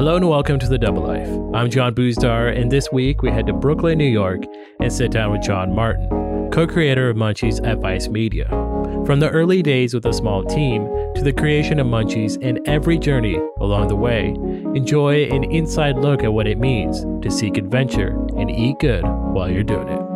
Hello and welcome to The Double Life. I'm John Boozdar, and this week we head to Brooklyn, New York, and sit down with John Martin, co creator of Munchies at Vice Media. From the early days with a small team to the creation of Munchies and every journey along the way, enjoy an inside look at what it means to seek adventure and eat good while you're doing it.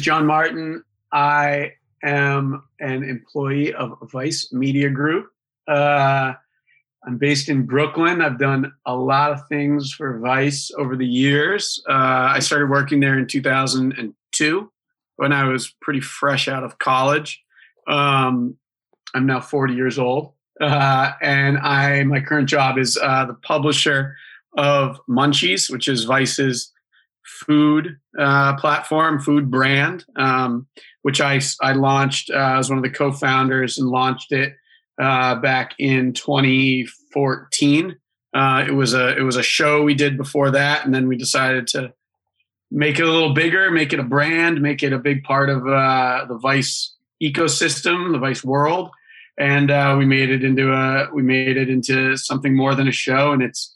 John Martin. I am an employee of Vice Media Group. Uh, I'm based in Brooklyn. I've done a lot of things for Vice over the years. Uh, I started working there in 2002 when I was pretty fresh out of college. Um, I'm now 40 years old, uh, and I my current job is uh, the publisher of Munchies, which is Vice's food uh, platform, food brand, um, which I, I launched. Uh, I was one of the co-founders and launched it uh, back in 2014. Uh, it was a it was a show we did before that, and then we decided to make it a little bigger, make it a brand, make it a big part of uh, the Vice ecosystem, the Vice world, and uh, we made it into a we made it into something more than a show, and it's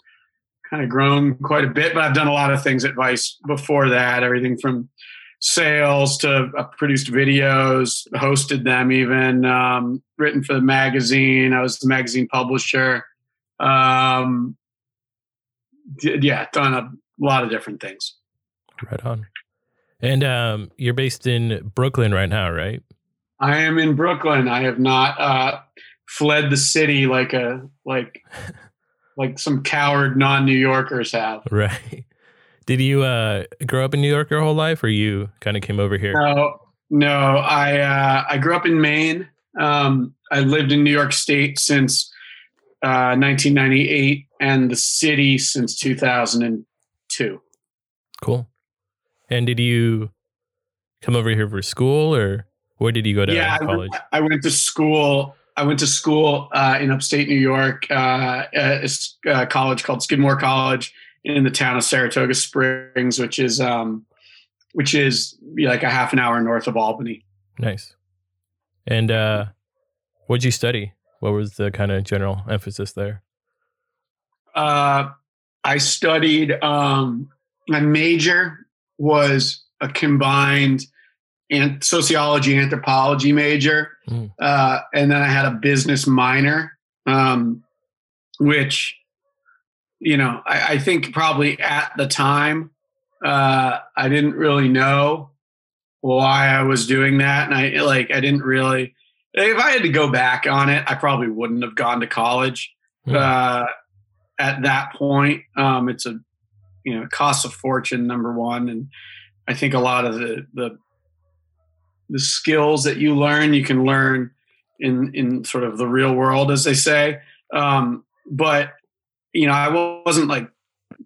kind of grown quite a bit, but I've done a lot of things at Vice before that. Everything from sales to uh, produced videos, hosted them, even um, written for the magazine. I was the magazine publisher. Um, d- yeah, done a lot of different things. Right on. And um, you're based in Brooklyn right now, right? I am in Brooklyn. I have not uh, fled the city like a like like some coward non-New Yorkers have. Right. Did you uh, grow up in New York your whole life, or you kind of came over here? No, no. I uh, I grew up in Maine. Um, I lived in New York State since uh, 1998, and the city since 2002. Cool. And did you come over here for school, or where did you go to yeah, college? I, I went to school I went to school uh, in upstate New York, uh, at a college called Skidmore College in the town of Saratoga Springs, which is um, which is like a half an hour north of Albany. Nice. And uh, what did you study? What was the kind of general emphasis there? Uh, I studied. Um, my major was a combined and sociology anthropology major mm. uh, and then i had a business minor um, which you know I, I, think probably at the time uh, i didn't really know why i was doing that and i like i didn't really if i had to go back on it i probably wouldn't have gone to college mm. uh, at that point um, it's a you know it costs a fortune number one and i think a lot of the the the skills that you learn you can learn in in sort of the real world as they say. Um, but you know i wasn't like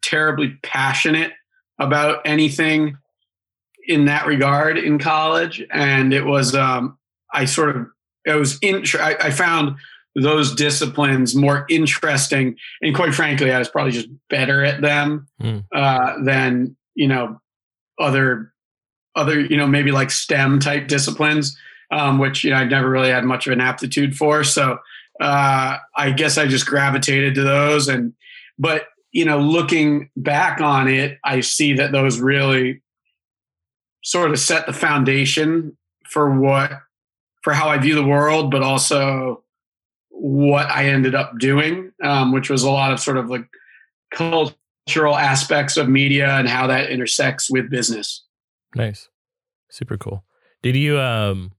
terribly passionate about anything in that regard in college. And it was um, i sort of it was in I, I found those disciplines more interesting. And quite frankly i was probably just better at them mm. uh, than you know other other, you know, maybe like STEM type disciplines, um, which you know I've never really had much of an aptitude for. So uh, I guess I just gravitated to those. And but you know, looking back on it, I see that those really sort of set the foundation for what for how I view the world, but also what I ended up doing, um, which was a lot of sort of like cultural aspects of media and how that intersects with business. Nice. Super cool. Did you um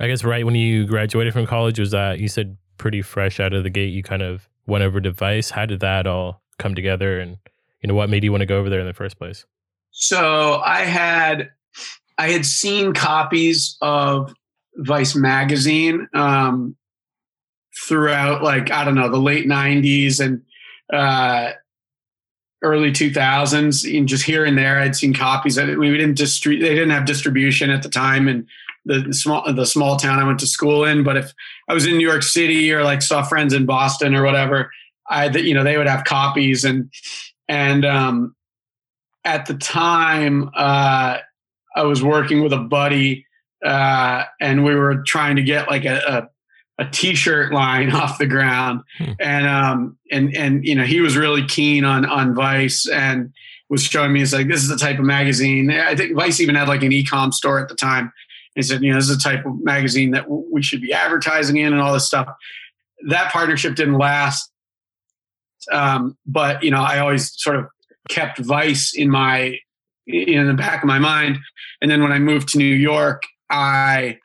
I guess right when you graduated from college was that you said pretty fresh out of the gate you kind of went over to Vice. How did that all come together and you know what made you want to go over there in the first place? So I had I had seen copies of Vice magazine um, throughout like I don't know the late '90s and uh, early 2000s and just here and there i'd seen copies of it we didn't distribute they didn't have distribution at the time in the small the small town I went to school in. But if I was in New York City or like saw friends in Boston or whatever, I you know they would have copies and and um, at the time uh, I was working with a buddy uh, and we were trying to get like a, a, a t-shirt line off the ground hmm. and um and and you know he was really keen on on Vice and was showing me it's like this is the type of magazine I think Vice even had like an e-com store at the time he said, you know, this is the type of magazine that we should be advertising in and all this stuff. That partnership didn't last. Um, but, you know, I always sort of kept Vice in my, in the back of my mind. And then when I moved to New York, I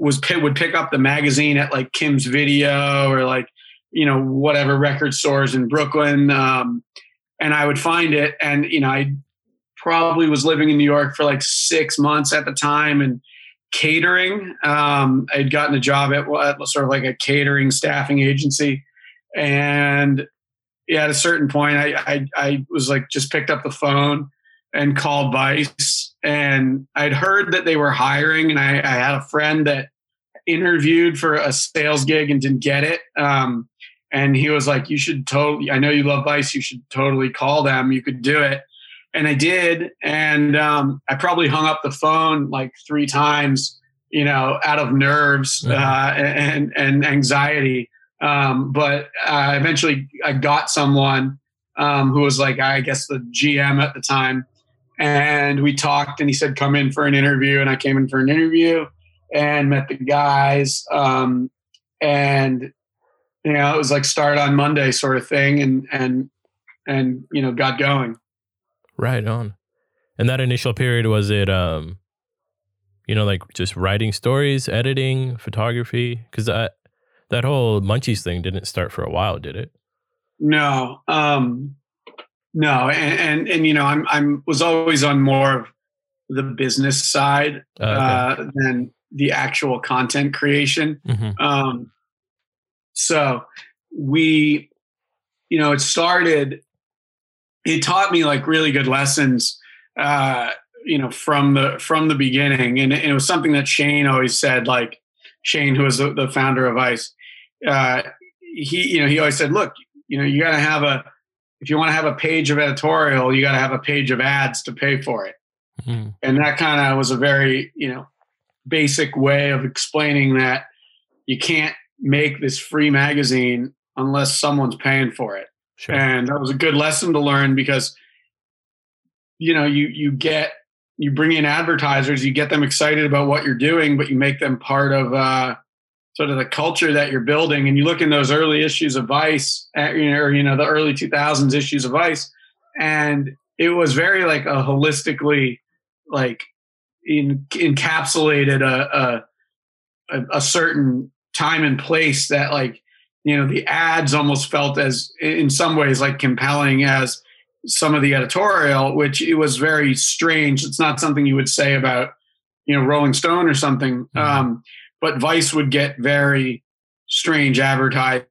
was, would pick up the magazine at like Kim's Video or like, you know, whatever record stores in Brooklyn. Um, and I would find it. And, you know, I probably was living in New York for like six months at the time. And, catering. Um, I'd gotten a job at what sort of like a catering staffing agency, and yeah, at a certain point, I, I I was like just picked up the phone and called Vice, and I'd heard that they were hiring, and I, I had a friend that interviewed for a sales gig and didn't get it. Um, and he was like, "You should totally. I know you love Vice. You should totally call them. You could do it." and I did, and um, I probably hung up the phone like three times, you know, out of nerves uh, and and anxiety. Um, but uh, eventually, I got someone um, who was like, I guess the GM at the time, and we talked, and he said, "Come in for an interview," and I came in for an interview and met the guys, um, and you know, it was like start on Monday sort of thing, and and and you know, got going. Right on. And that initial period was it um you know like just writing stories, editing, photography cuz that that whole Munchies thing didn't start for a while, did it? No. Um no, and and, and you know, I'm I'm was always on more of the business side uh, okay. uh, than the actual content creation. Mm-hmm. Um, so we, you know, it started it taught me like really good lessons uh, you know from the from the beginning and, and, it was something that shane always said like shane who was the, the founder of Vice uh, he you know he always said look you know you got to have a if you want to have a page of editorial you got to have a page of ads to pay for it mm-hmm. and that kind of was a very you know basic way of explaining that you can't make this free magazine unless someone's paying for it Sure. And that was a good lesson to learn because you know, you you get you bring in advertisers, you get them excited about what you're doing, but you make them part of uh, sort of the culture that you're building. And you look in those early issues of Vice, uh, you know, or you know, the early 2000s issues of Vice, and it was very like a holistically like in, encapsulated a, a a certain time and place that like you know the ads almost felt as in some ways like compelling as some of the editorial which it was very strange it's not something you would say about you know rolling stone or something mm-hmm. um, but vice would get very strange advertising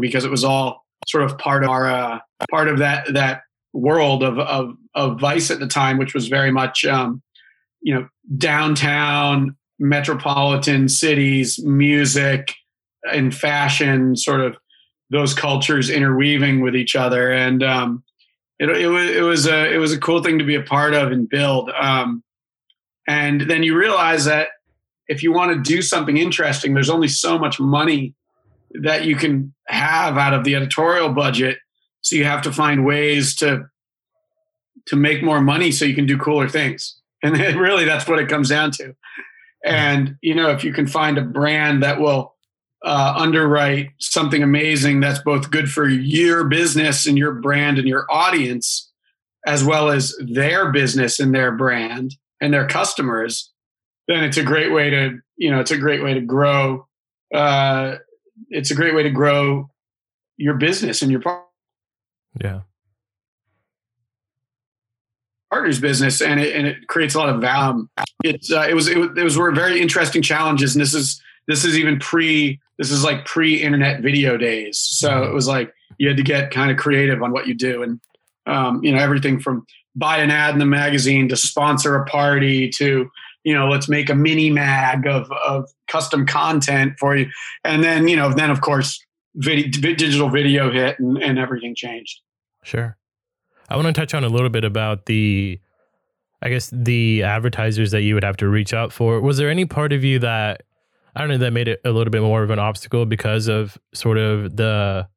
because it was all sort of part of our uh, part of that that world of, of of vice at the time which was very much um, you know downtown metropolitan cities, music, and fashion, sort of those cultures interweaving with each other, and um, it, it, was it was a it was a cool thing to be a part of and build. Um, and then you realize that if you want to do something interesting, there's only so much money that you can have out of the editorial budget. So you have to find ways to to make more money so you can do cooler things. And really, that's what it comes down to. And you know, if you can find a brand that will uh, underwrite something amazing that's both good for your business and your brand and your audience, as well as their business and their brand and their customers, then it's a great way to you know it's a great way to grow. Uh, it's a great way to grow your business and your. Yeah partner's business, and it and it creates a lot of value. It's uh, it was it, it was were very interesting challenges, and this is this is even pre this is like pre internet video days. So it was like you had to get kind of creative on what you do, and um, you know everything from buy an ad in the magazine to sponsor a party to you know let's make a mini mag of of custom content for you. And then you know then of course video, digital video hit and, and everything changed. Sure. I want to touch on a little bit about the i guess the advertisers that you would have to reach out for. Was there any part of you that i don't know that made it a little bit more of an obstacle because of sort of the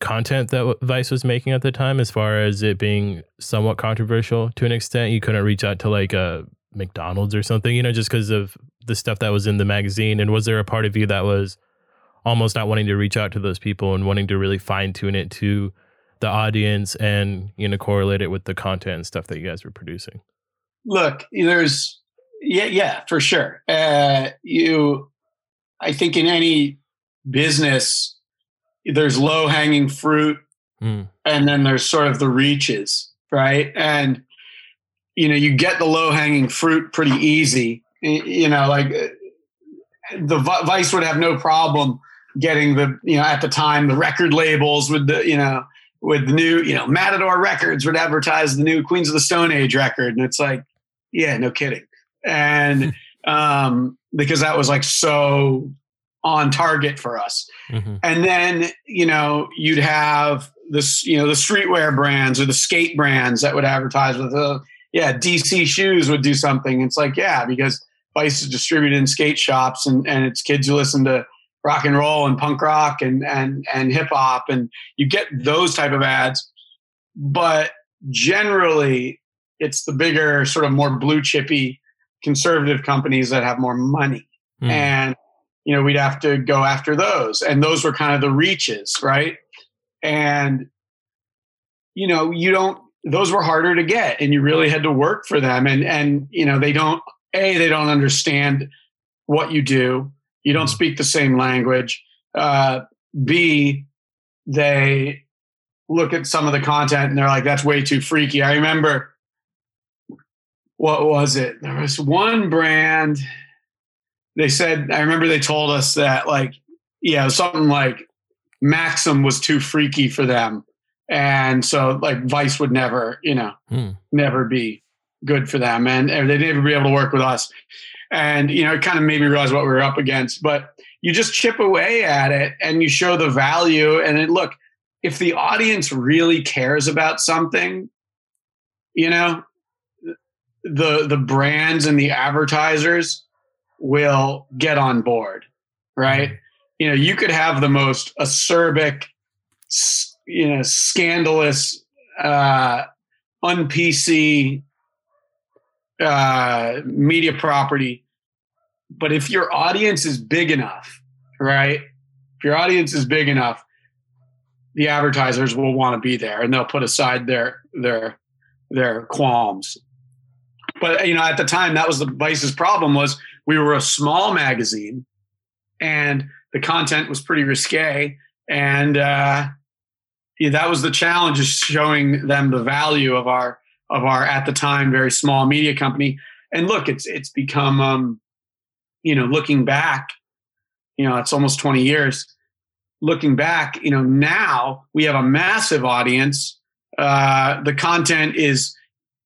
content that Vice was making at the time, as far as it being somewhat controversial to an extent. You couldn't reach out to like a McDonald's or something, you know, just because of the stuff that was in the magazine. And was there a part of you that was almost not wanting to reach out to those people and wanting to really fine tune it to the audience and, you know, correlate it with the content and stuff that you guys were producing? Look, there's, yeah, yeah, for sure. Uh, you, I think in any business, there's low hanging fruit mm. and then there's sort of the reaches, right? And you know, you get the low hanging fruit pretty easy. You know, like uh, the Vice would have no problem getting the, you know, at the time the record labels with the, you know, with the new, you know, Matador Records would advertise the new Queens of the Stone Age record, and it's like, yeah, no kidding, and um, because that was like so on target for us. Mm-hmm. And then, you know, you'd have this, you know, the streetwear brands or the skate brands that would advertise with, uh, yeah, DC shoes would do something. It's like, yeah, because Vice is distributed in skate shops and, and it's kids who listen to rock and roll and punk rock and, and, and hip hop. And you get those type of ads. But generally, it's the bigger, sort of more blue chippy conservative companies that have more money. Mm. And you know, we'd have to go after those. And those were kind of the reaches, right? And, you know, you don't, those were harder to get and you really had to work for them. And, and, you know, they don't, A, they don't understand what you do. You don't speak the same language. Uh, B, they look at some of the content and they're like, that's way too freaky. I remember, what was it? There was one brand they said I remember they told us that like yeah something like Maxim was too freaky for them, and so like Vice would never you know hmm. never be good for them, and, and they'd never be able to work with us. And you know it kind of made me realize what we were up against, but you just chip away at it and you show the value and it look if the audience really cares about something you know the the brands and the advertisers will get on board, right? You know, you could have the most acerbic, you know, scandalous, uh, un PC uh, media property, but if your audience is big enough, right? If your audience is big enough, the advertisers will want to be there, and they'll put aside their their their qualms. But you know, at the time, that was the Vice's problem was we were a small magazine and the content was pretty risque and uh, yeah, that was the challenge is showing them the value of our of our at the time very small media company. And look it's it's become um, you know looking back you know it's almost 20 years. Looking back you know now we have a massive audience. Uh, the content is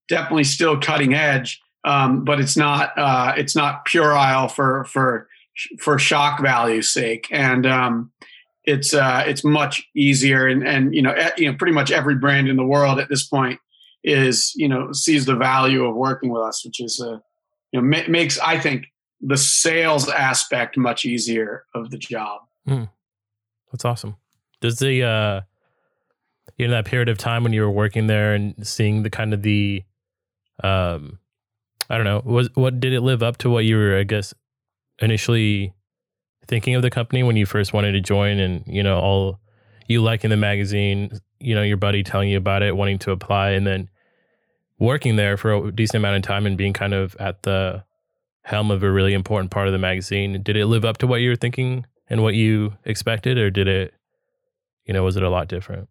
definitely still cutting edge um, but it's not uh, it's not puerile for for for shock value's sake, and um, it's uh, it's much easier. And and you know you know pretty much every brand in the world at this point is you know sees the value of working with us, which is uh, you know ma- makes I think the sales aspect much easier of the job. Mm. That's awesome. Does the uh, you know that period of time when you were working there and seeing the kind of the um I don't know. Was what did it live up to what you were, I guess, initially thinking of the company when you first wanted to join, and you know all you like in the magazine, you know your buddy telling you about it, wanting to apply, and then working there for a decent amount of time and being kind of at the helm of a really important part of the magazine. Did it live up to what you were thinking and what you expected, or did it, you know, was it a lot different?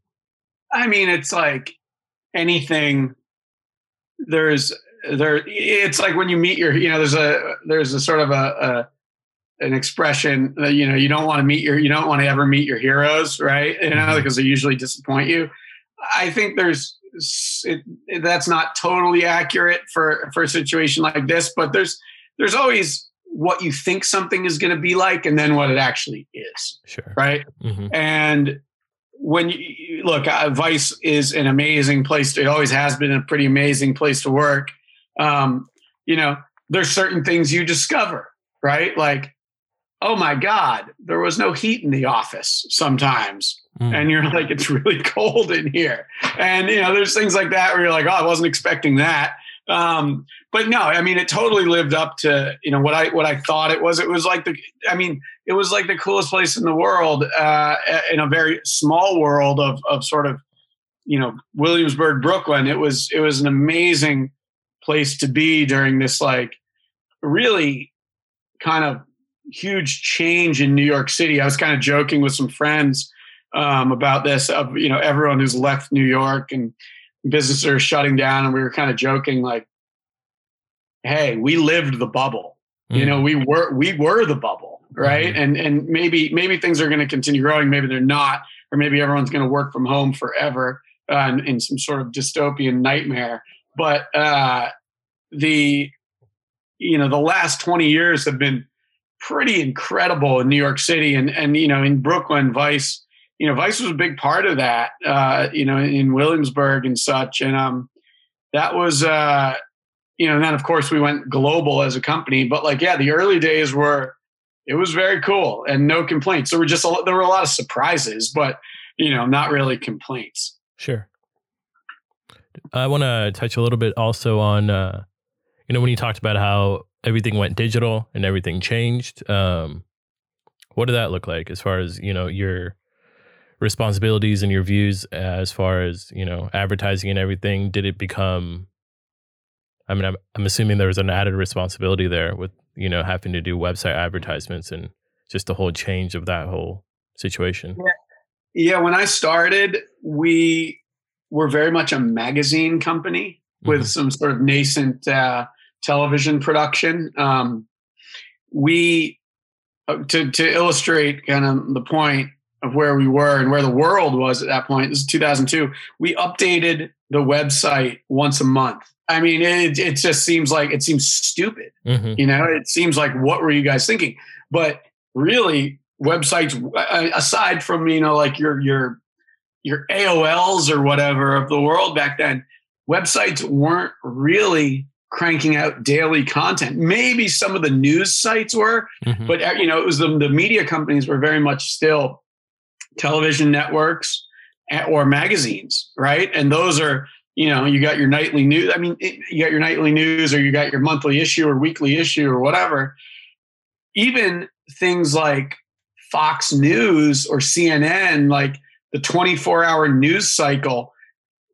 I mean, it's like anything. There's there it's like when you meet your you know there's a there's a sort of a, a an expression that you know you don't want to meet your you don't want to ever meet your heroes right you know mm-hmm. because they usually disappoint you i think there's it, that's not totally accurate for for a situation like this, but there's there's always what you think something is going to be like and then what it actually is. Sure. Right. Mm-hmm. And when you look, uh, Vice is an amazing place. To, it always has been a pretty amazing place to work. Um, you know, there's certain things you discover, right? Like, oh my God, there was no heat in the office sometimes. Mm. And you're like, it's really cold in here. And, you know, there's things like that where you're like, oh, I wasn't expecting that. Um, but no, I mean, it totally lived up to you know what I what I thought it was. It was like the, I mean, it was like the coolest place in the world uh, in a very small world of of sort of you know Williamsburg, Brooklyn. It was it was an amazing place to be during this like really kind of huge change in New York City. I was kind of joking with some friends um, about this of you know everyone who's left New York and businesses are shutting down and we were kind of joking like hey we lived the bubble mm. you know we were we were the bubble right mm. and and maybe maybe things are going to continue growing maybe they're not or maybe everyone's going to work from home forever uh, in, in, some sort of dystopian nightmare but uh the you know the last 20 years have been pretty incredible in new york city and and you know in brooklyn vice you know, Vice was a big part of that, uh, you know, in Williamsburg and such. And um, that was, uh, you know, and then of course we went global as a company. But like, yeah, the early days were, it was very cool and no complaints. There were just a, there were a lot of surprises, but you know, not really complaints. Sure. I want to touch a little bit also on, uh, you know, when you talked about how everything went digital and everything changed. Um, what did that look like as far as you know your responsibilities and your views as far as you know advertising and everything did it become i mean i'm, I'm assuming there was an added responsibility there with you know having to do website advertisements and just the whole change of that whole situation yeah, yeah when i started we were very much a magazine company with mm-hmm. some sort of nascent uh, television production um, we uh, to to illustrate kind of the point of where we were and where the world was at that point. This is 2002. We updated the website once a month. I mean, it, it just seems like it seems stupid. Mm-hmm. You know, it seems like what were you guys thinking? But really, websites aside from you know like your your your AOLs or whatever of the world back then, websites weren't really cranking out daily content. Maybe some of the news sites were, mm-hmm. but uh, you know, it was the, the media companies were very much still television networks or magazines, right? And those are, you know, you got your nightly news. I mean, you got your nightly news or you got your monthly issue or weekly issue or whatever. Even things like Fox News or CNN, like the 24 hour news cycle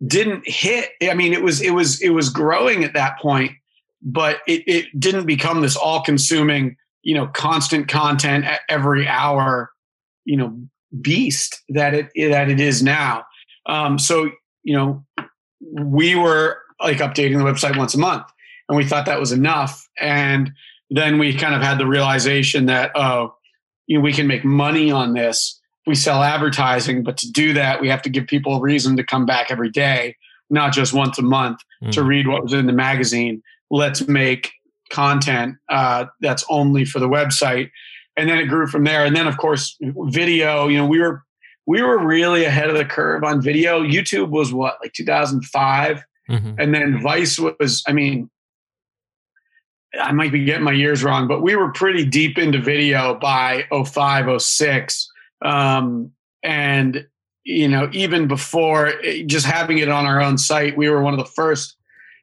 didn't hit. I mean, it was, it was, it was growing at that point, but it, it didn't become this all consuming, you know, constant content every hour, you know, beast that it that it is now. Um, so you know, we were like updating the website once a month, and we thought that was enough. And then we kind of had the realization that oh, you know, we can make money on this. We sell advertising, but to do that, we have to give people a reason to come back every day, not just once a month mm. to read what was in the magazine. Let's make content uh, that's only for the website and then it grew from there. And then of course video, you know, we were we were really ahead of the curve on video. YouTube was what, like 2005? Mm-hmm. And then Vice was, I mean, I might be getting my years wrong, but we were pretty deep into video by 05, 06. Um, and, you know, even before eh, just having it on our own site, we were one of the first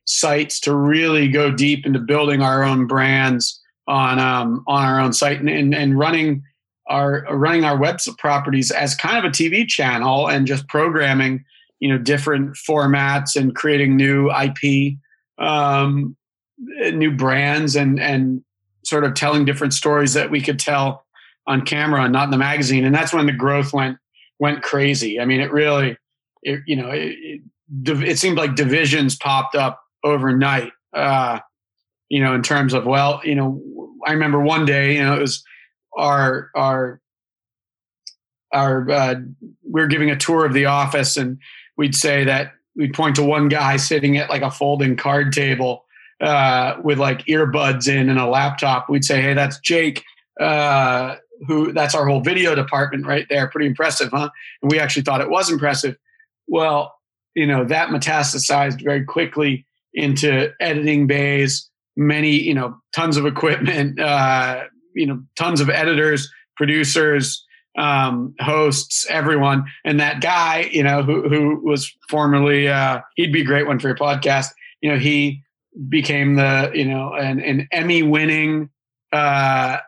sites to really go deep into building our own brands on um, on our own site and, and, and running our running our web properties as kind of a TV channel and just programming you know different formats and creating new IP, um, new brands and and sort of telling different stories that we could tell on camera and not in the magazine. And that's when the growth went went crazy. I mean, it really, it, you know, it, it, it seemed like divisions popped up overnight. Uh, you know, in terms of well, you know, I remember one day, you know, it was our our our uh, we are giving a tour of the office, and we'd say that we'd point to one guy sitting at like a folding card table uh, with like earbuds in and a laptop. We'd say, "Hey, that's Jake." Uh, who that's our whole video department right there. Pretty impressive, huh? And we actually thought it was impressive. Well, you know, that metastasized very quickly into editing bays, many, you know, tons of equipment, uh, you know, tons of editors, producers, um, hosts, everyone. And that guy, you know, who who was formerly uh, he'd be a great one for your podcast. You know, he became the, you know, an, an Emmy winning uh,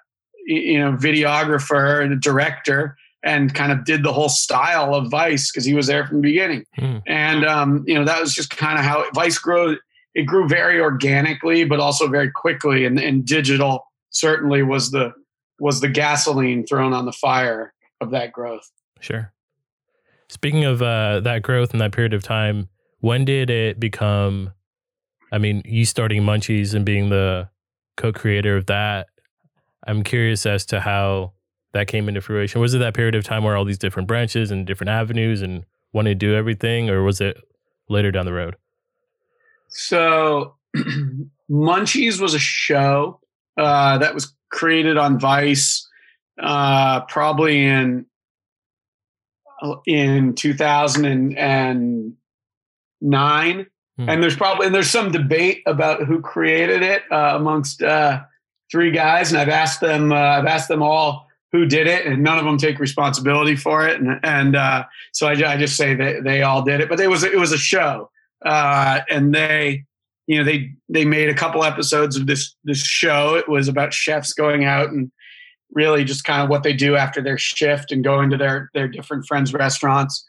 you know, videographer and a director and kind of did the whole style of Vice because he was there from the beginning. Hmm. And um, you know, that was just kind of how Vice grew. It grew very organically, but also very quickly. And, and digital certainly was the was the gasoline thrown on the fire of that growth. Sure. Speaking of uh, that growth in that period of time, when did it become? I mean, you starting Munchies and being the co-creator of that. I'm curious as to how that came into fruition? Was it that period of time where all these different branches and different avenues and wanted to do everything, or was it later down the road? So, Munchies was a show uh, that was created on Vice, uh, probably in in 2009. Hmm. And there's probably and there's some debate about who created it uh, amongst uh, three guys, and I've asked them. Uh, I've asked them all who did it, and none of them take responsibility for it. And, and uh, so I, I, just say that they all did it, but it was it was a show, uh, and they, you know, they they made a couple episodes of this this show. It was about chefs going out and really just kind of what they do after their shift and going to their their different friends' restaurants,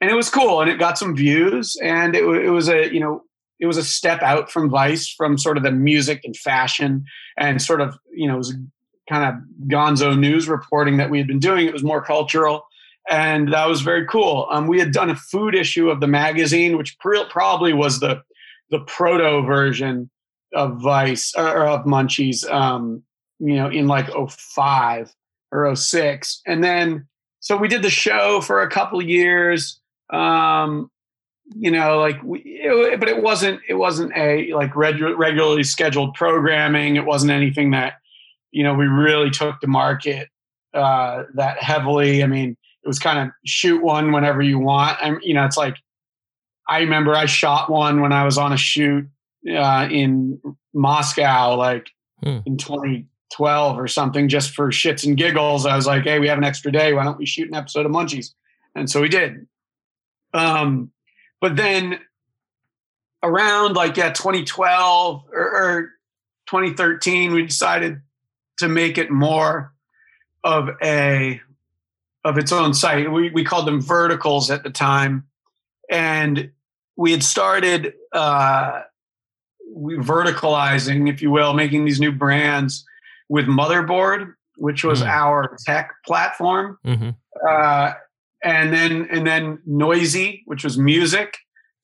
and it was cool, and it got some views, and it, it was a you know it was a step out from Vice, from sort of the music and fashion, and sort of you know it was kind of gonzo news reporting that we had been doing. It was more cultural. And that was very cool. Um, we had done a food issue of the magazine, which probably was the the proto version of Vice or of Munchies, um, you know, in like 05 or 06. And then, so we did the show for a couple years. Um, you know, like we, it, but it wasn't, it wasn't a like regu- regularly scheduled programming. It wasn't anything that you know, we really took the market uh, that heavily. I mean, it was kind of shoot one whenever you want. I'm, you know, it's like I remember I shot one when I was on a shoot uh, in Moscow, like hmm. in 2012 or something, just for shits and giggles. I was like, hey, we have an extra day. Why don't we shoot an episode of Munchies? And so we did. Um, but then around like yeah 2012 or, or 2013 we decided to make it more of a of its own site. We we called them verticals at the time, and we had started uh, we verticalizing, if you will, making these new brands with Motherboard, which was mm-hmm. our tech platform, mm-hmm. uh, and then and then Noisey, which was music,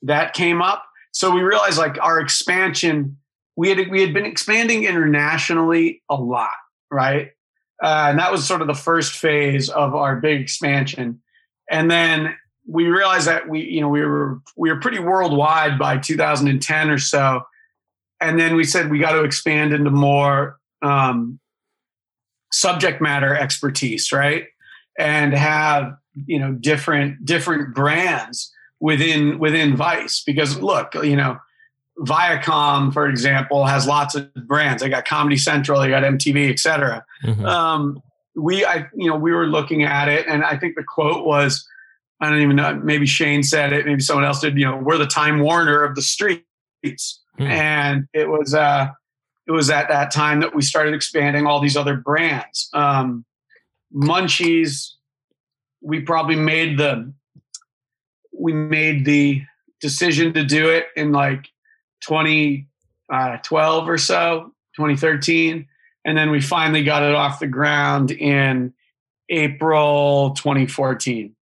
that came up. So we realized like our expansion, we had we had been expanding internationally a lot right? Uh, and that was sort of the first phase of our big expansion. And then we realized that we, you know, we were we were pretty worldwide by 2010 or so. And then we said we got to expand into more um, subject matter expertise, right? And have you know different different brands within within Vice because look, you know, Viacom, for example, has lots of brands. They got Comedy Central, they got MTV, etc. Mm-hmm. Um, we, I, you know, we were looking at it, and I think the quote was, I don't even know, maybe Shane said it, maybe someone else did. You know, we're the Time Warner of the streets, mm-hmm. and it was, uh, it was at that time that we started expanding all these other brands. Um, Munchies, we probably made the, we made the decision to do it in like 2012 uh, or so, 2013. And then we finally got it off the ground in April 2014.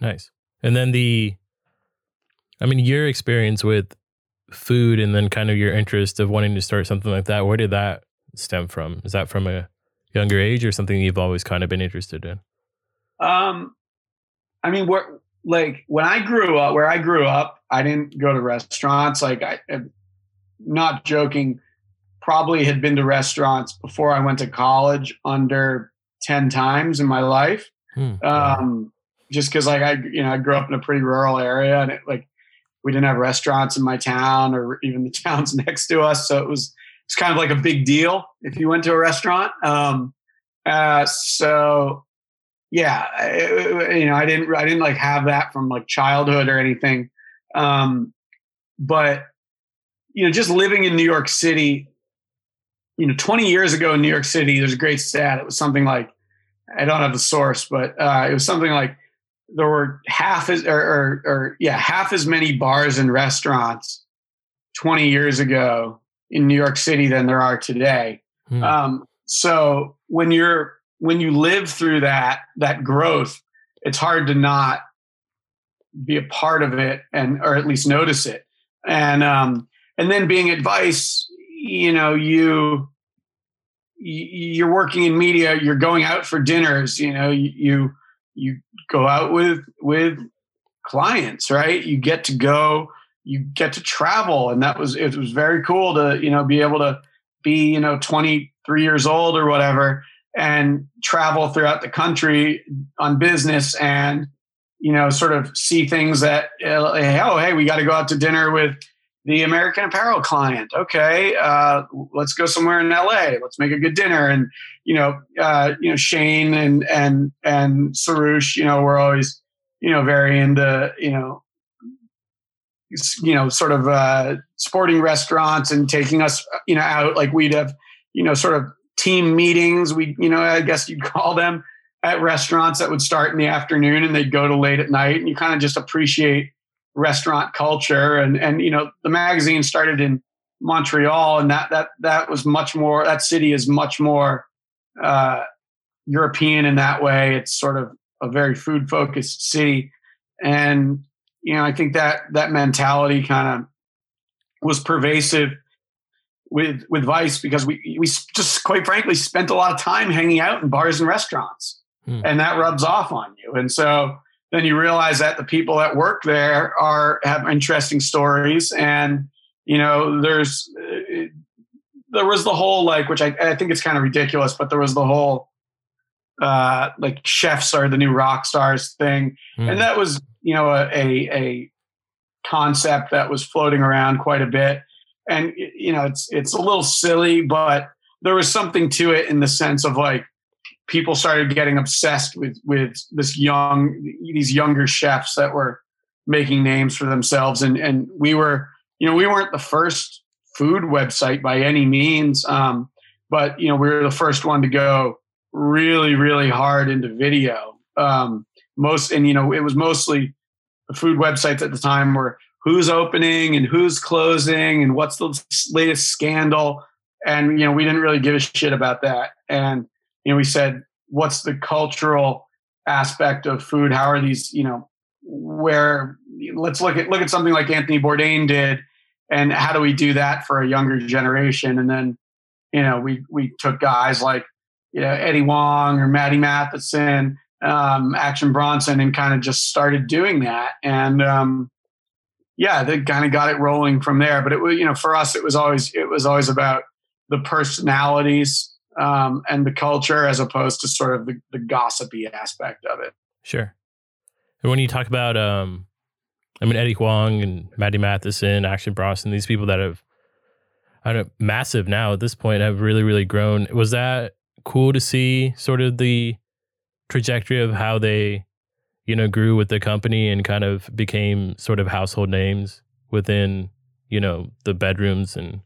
Nice. And then the, I mean, your experience with food and then kind of your interest of wanting to start something like that, where did that stem from? Is that from a younger age or something you've always kind of been interested in? Um, I mean, we're, like when I grew up, where I grew up, I didn't go to restaurants. Like I, I'm not joking, probably had been to restaurants before I went to college under ten times in my life. Hmm. Um, just because like I, you know, I grew up in a pretty rural area, and it like we didn't have restaurants in my town or even the towns next to us, so it was it's kind of like a big deal if you went to a restaurant. Um, uh, so yeah, I, you know, I didn't, I didn't like have that from like childhood or anything. Um, but you know, just living in New York City, you know, 20 years ago in New York City, there's a great stat. It was something like, I don't have the source, but uh, it was something like there were half as, or, or, or yeah, half as many bars and restaurants 20 years ago in New York City than there are today. Hmm. Um, so when you're when you live through that that growth, it's hard to not be a part of it and or at least notice it. And um, and then being advice, you know, you you're working in media, you're going out for dinners, you know, you you go out with with clients, right? You get to go, you get to travel, and that was it was very cool to you know be able to be you know 23 years old or whatever and travel throughout the country on business and you know sort of see things that uh, oh hey we got to go out to dinner with the american apparel client. Okay uh, let's go somewhere in la let's make a good dinner. And you know uh, you know shane and and and Suroosh you know we're always you know very into you know you know sort of uh, sporting restaurants and taking us you know out like we'd have you know sort of team meetings. We, you know, I guess you'd call them at restaurants that would start in the afternoon and they'd go to late at night. And you kind of just appreciate restaurant culture. And, and, you know, the magazine started in Montreal and that, that, that was much more, that city is much more, uh, European in that way. It's sort of a very food focused city. And, you know, I think that, that mentality kind of was pervasive with with Vice because we we just quite frankly spent a lot of time hanging out in bars and restaurants, hmm. and that rubs off on you. And so then you realize that the people that work there are have interesting stories, and you know there's uh, there was the whole like which I, I think it's kind of ridiculous, but there was the whole uh, like chefs are the new rock stars thing, hmm. and that was you know a, a a concept that was floating around quite a bit. And you know it's it's a little silly but there was something to it in the sense of like people started getting obsessed with with this young these younger chefs that were making names for themselves. And and we were you know we weren't the first food website by any means um, but you know we were the first one to go really really hard into video. Um, most and you know it was mostly the food websites at the time were who's opening and who's closing and what's the latest scandal. And, you know, we didn't really give a shit about that. And, you know, we said, what's the cultural aspect of food? How are these, you know, where let's look at, look at something like Anthony Bourdain did and how do we do that for a younger generation? And then, you know, we, we took guys like, you know, Eddie Huang or Matty Matheson, um, Action Bronson and kind of just started doing that. And, um, yeah, they kind of got it rolling from there. But it was, you know, for us, it was always it was always about the personalities um, and the culture as opposed to sort of the, the gossipy aspect of it. Sure. And when you talk about, um, I mean, Eddie Huang and Matty Matheson, Action Bronson, these people that have, I don't know, massive now at this point have really, really grown. Was that cool to see sort of the trajectory of how they you know, grew with the company and kind of became sort of household names within, you know, the bedrooms and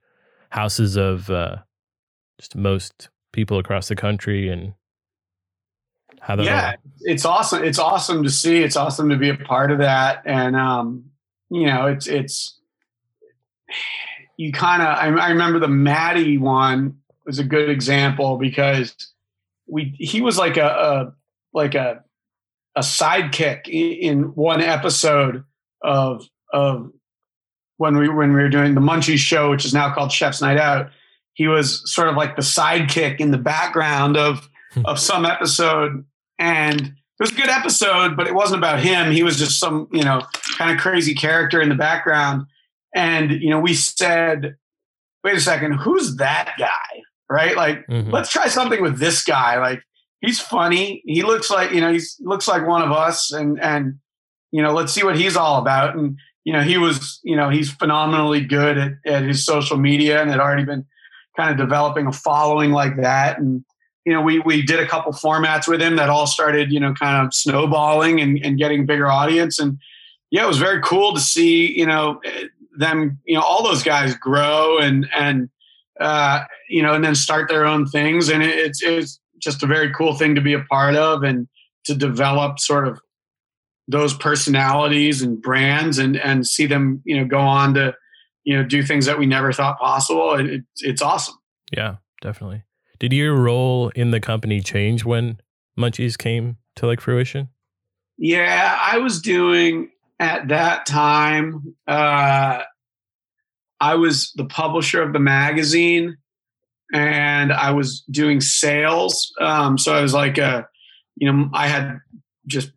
houses of uh, just most people across the country and how that yeah all- it's awesome it's awesome to see it's awesome to be a part of that and um you know it's it's you kind of I, I remember the Matty one was a good example because we he was like a like a a sidekick in one episode of of when we when we were doing the Munchies show, which is now called Chef's Night Out. He was sort of like the sidekick in the background of hmm. of some episode, and it was a good episode, but it wasn't about him. He was just some, you know, kind of crazy character in the background. And, you know, we said, wait a second, who's that guy? Right? Like, mm-hmm. let's try something with this guy. Like, he's funny. He looks like, you know, he looks like one of us and and you know, let's see what he's all about. And, you know, he was, you know, he's phenomenally good at, at his social media and had already been kind of developing a following like that. And, you know, we we did a couple formats with him that all started, you know, kind of snowballing and, and getting bigger audience. And yeah, it was very cool to see, you know, them, you know, all those guys grow and and uh, you know, and then start their own things. And it, it's it's just a very cool thing to be a part of and to develop sort of those personalities and brands and and see them, you know, go on to, you know, do things that we never thought possible. It, it's awesome. Yeah, definitely. Did your role in the company change when Munchies came to like fruition? Yeah, I was doing at that time. Uh, I was the publisher of the magazine, and I was doing sales. Um, so I was like a, you know, I had just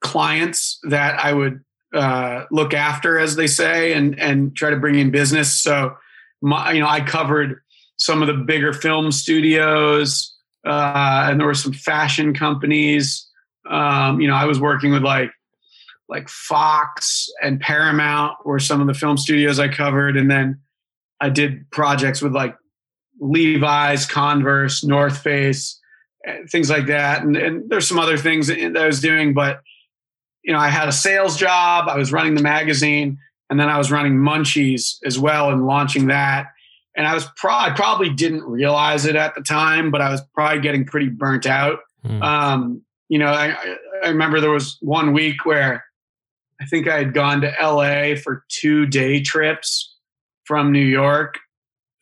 clients that I would uh, look after, as they say, and and try to bring in business. So, my, you know, I covered some of the bigger film studios, uh, and there were some fashion companies. Um, you know, I was working with like like Fox and Paramount were some of the film studios I covered, and then I did projects with like Levi's, Converse, North Face, eh, things like that. And, and there's some other things that I was doing, but you know, I had a sales job. I was running the magazine, and then I was running Munchies as well and launching that and I was pro- I probably didn't realize it at the time, but I was probably getting pretty burnt out. Mm. Um, you know, I, I remember there was one week where I think I had gone to LA for two day trips from New York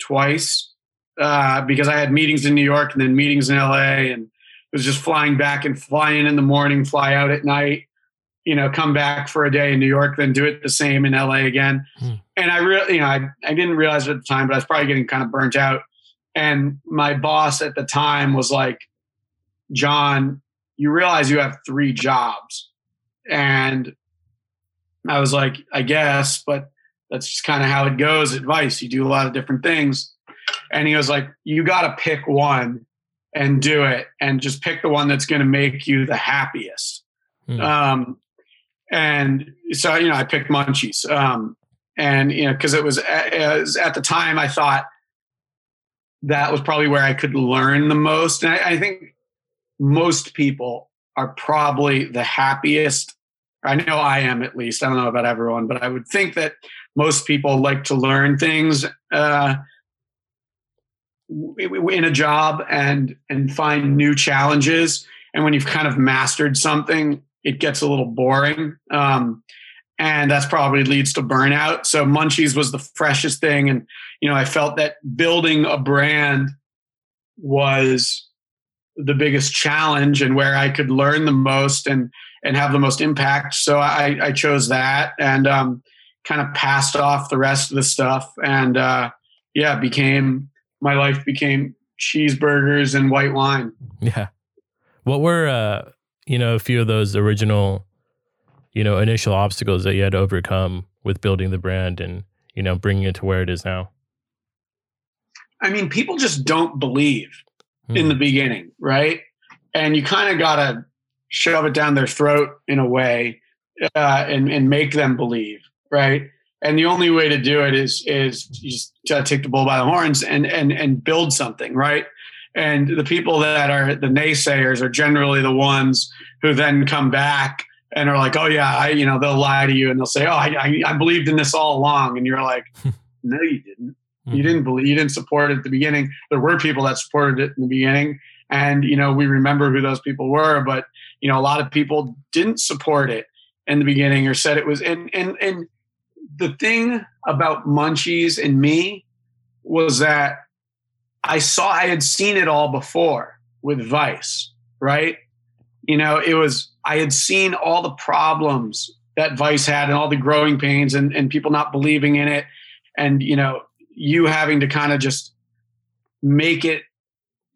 twice uh, because I had meetings in New York and then meetings in LA, and it was just flying back and flying in the morning, fly out at night you know, come back for a day in New York, then do it the same in LA again. Hmm. And I really, you know, I, I didn't realize it at the time, but I was probably getting kind of burnt out. And my boss at the time was like, John, you realize you have three jobs. And I was like, I guess, but that's just kind of how it goes. At Vice, you do a lot of different things. And he was like, you got to pick one and do it and just pick the one that's going to make you the happiest. Hmm. Um, and so you know I picked Munchies, um, and you know because it was, was, at the time I thought that was probably where I could learn the most, and I, I think most people are probably the happiest. I know I am at least. I don't know about everyone, but I would think that most people like to learn things uh, in a job and and find new challenges. And when you've kind of mastered something, it gets a little boring. Um, and that's probably leads to burnout. So Munchies was the freshest thing. And, you know, I felt that building a brand was the biggest challenge and where I could learn the most and, and have the most impact. So I, I chose that and um, kind of passed off the rest of the stuff. And uh, yeah, became my life became cheeseburgers and white wine. Yeah. What were uh, you know, a few of those original, you know, initial obstacles that you had to overcome with building the brand and, you know, bringing it to where it is now? I mean, people just don't believe hmm. in the beginning, right? And you kind of got to shove it down their throat in a way uh, and, and make them believe, right? And the only way to do it is is just to take the bull by the horns and and and build something, right? And the people that are the naysayers are generally the ones who then come back and are like, oh yeah, I, you know, they'll lie to you and they'll say, oh, I, I, I believed in this all along. And you're like, no, you didn't. You mm-hmm. didn't believe, you didn't support it at the beginning. There were people that supported it in the beginning. And, you know, we remember who those people were, but, you know, a lot of people didn't support it in the beginning or said it was, and, and, and the thing about munchies and me was that I saw, I had seen it all before with Vice, right? You know, it was, I had seen all the problems that Vice had and all the growing pains and, and people not believing in it. And, you know, you having to kind of just make it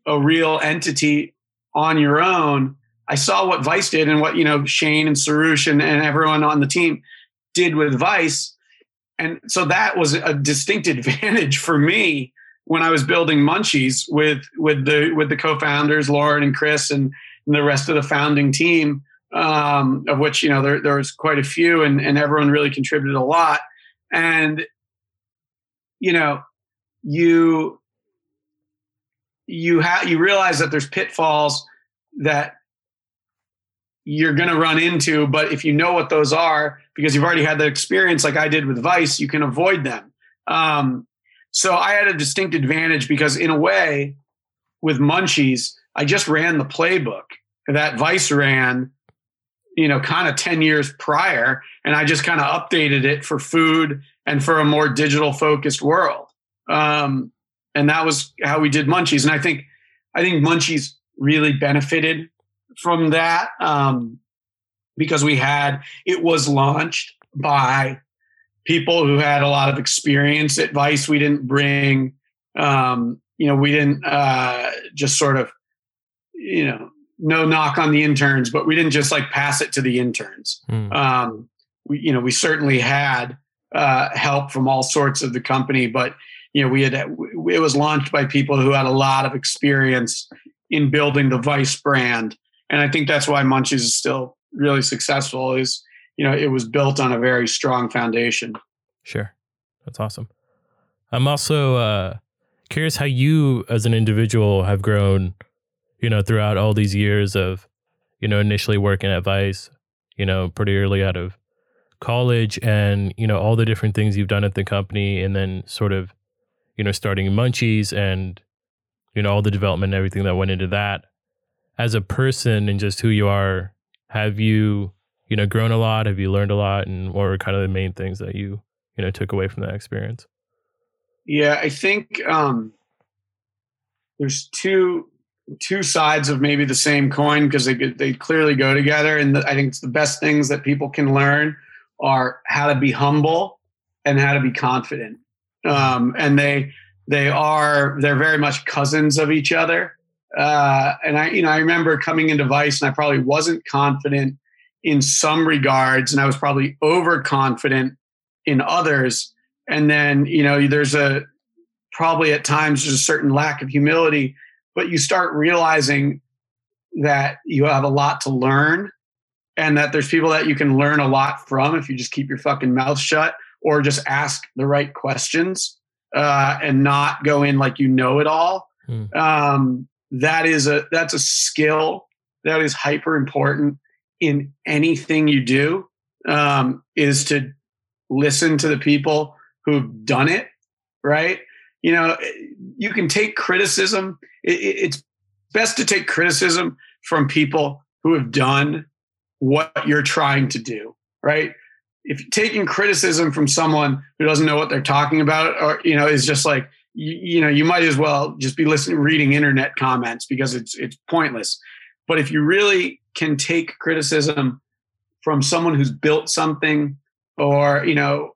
a real entity on your own. I saw what Vice did and what, you know, Shane and Suroosh and, and everyone on the team did with Vice. And so that was a distinct advantage for me when I was building Munchies with with the with the co-founders Lauren and Chris and, and the rest of the founding team, um, of which you know there there was quite a few, and and everyone really contributed a lot. And you know, you you have you realize that there's pitfalls that you're going to run into but if you know what those are because you've already had the experience like i did with vice you can avoid them um, so I had a distinct advantage because, in a way, with Munchies, I just ran the playbook that Vice ran, you know, kind of 10 years prior. And I just kind of updated it for food and for a more digital focused world. Um, and that was how we did Munchies. And I think, I think Munchies really benefited from that um, because we had, it was launched by people who had a lot of experience at Vice. We didn't bring, um, you know, we didn't uh, just sort of, you know, no knock on the interns, but we didn't just like pass it to the interns. Mm. Um, we, you know, we certainly had uh, help from all sorts of the company, but you know, we had it was launched by people who had a lot of experience in building the Vice brand, and I think that's why Munchies is still really successful. Is you know, it was built on a very strong foundation. Sure. That's awesome. I'm also uh, curious how you, as an individual, have grown, you know, throughout all these years of, you know, initially working at Vice, you know, pretty early out of college and, you know, all the different things you've done at the company and then sort of, you know, starting Munchies and, you know, all the development and everything that went into that. As a person and just who you are, have you you know grown a lot? Have you learned a lot, and what were kind of the main things that you you know took away from that experience? Yeah, I think um, there's two two sides of maybe the same coin because they they clearly go together, and the, I think it's the best things that people can learn are how to be humble and how to be confident, um, and they they are they're very much cousins of each other. Uh, and I, you know, I remember coming into Vice, and I probably wasn't confident in some regards, and I was probably overconfident in others. And then, you know, there's a probably at times there's a certain lack of humility, but you start realizing that you have a lot to learn and that there's people that you can learn a lot from if you just keep your fucking mouth shut or just ask the right questions uh, and not go in like you know it all. Hmm. Um, that is a that's a skill that is hyper important in anything you do um, is to listen to the people who've done it right? You know you can take criticism it, it's best to take criticism from people who have done what you're trying to do right? If taking criticism from someone who doesn't know what they're talking about or you know is just like you, you know you might as well just be listening reading internet comments because it's it's pointless. But if you really can take criticism from someone who's built something or you know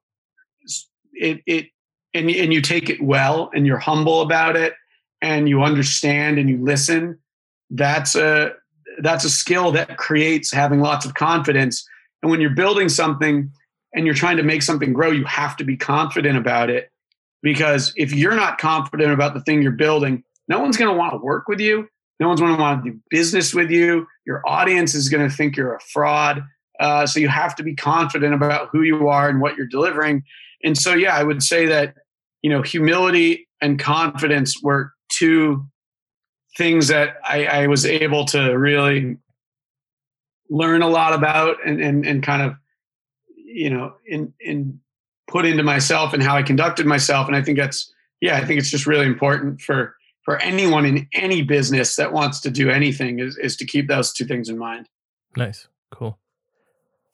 it it and, and you take it well and you're humble about it and you understand and you listen that's a that's a skill that creates having lots of confidence. And when you're building something and you're trying to make something grow you have to be confident about it because if you're not confident about the thing you're building no one's going to want to work with you no one's going to want to do business with you. Your audience is going to think you're a fraud. Uh, so you have to be confident about who you are and what you're delivering. And so, yeah, I would say that you know humility and confidence were two things that I, I was able to really learn a lot about and, and, and kind of you know in in put into myself and how I conducted myself. And I think that's yeah, I think it's just really important for for anyone in any business that wants to do anything is, is to keep those two things in mind. Nice. Cool.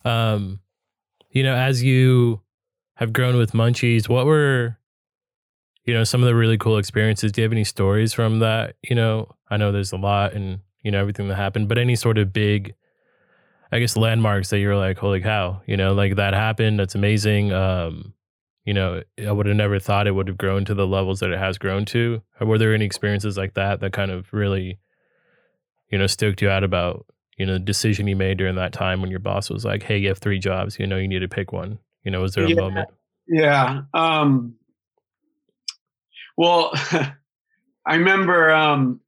Um, you know, as you have grown with Munchies, what were, you know, some of the really cool experiences? Do you have any stories from that? You know, I know there's a lot and, you know, everything that happened, but any sort of big, I guess, landmarks that you're like, holy cow, you know, like that happened. That's amazing. Um, you know, I would have never thought it would have grown to the levels that it has grown to. Were there any experiences like that that kind of really, you know, stoked you out about, you know, the decision you made during that time when your boss was like, "Hey, you have three jobs. You know, you need to pick one." You know, was there a Yeah. moment? Yeah. Um, well, I remember um,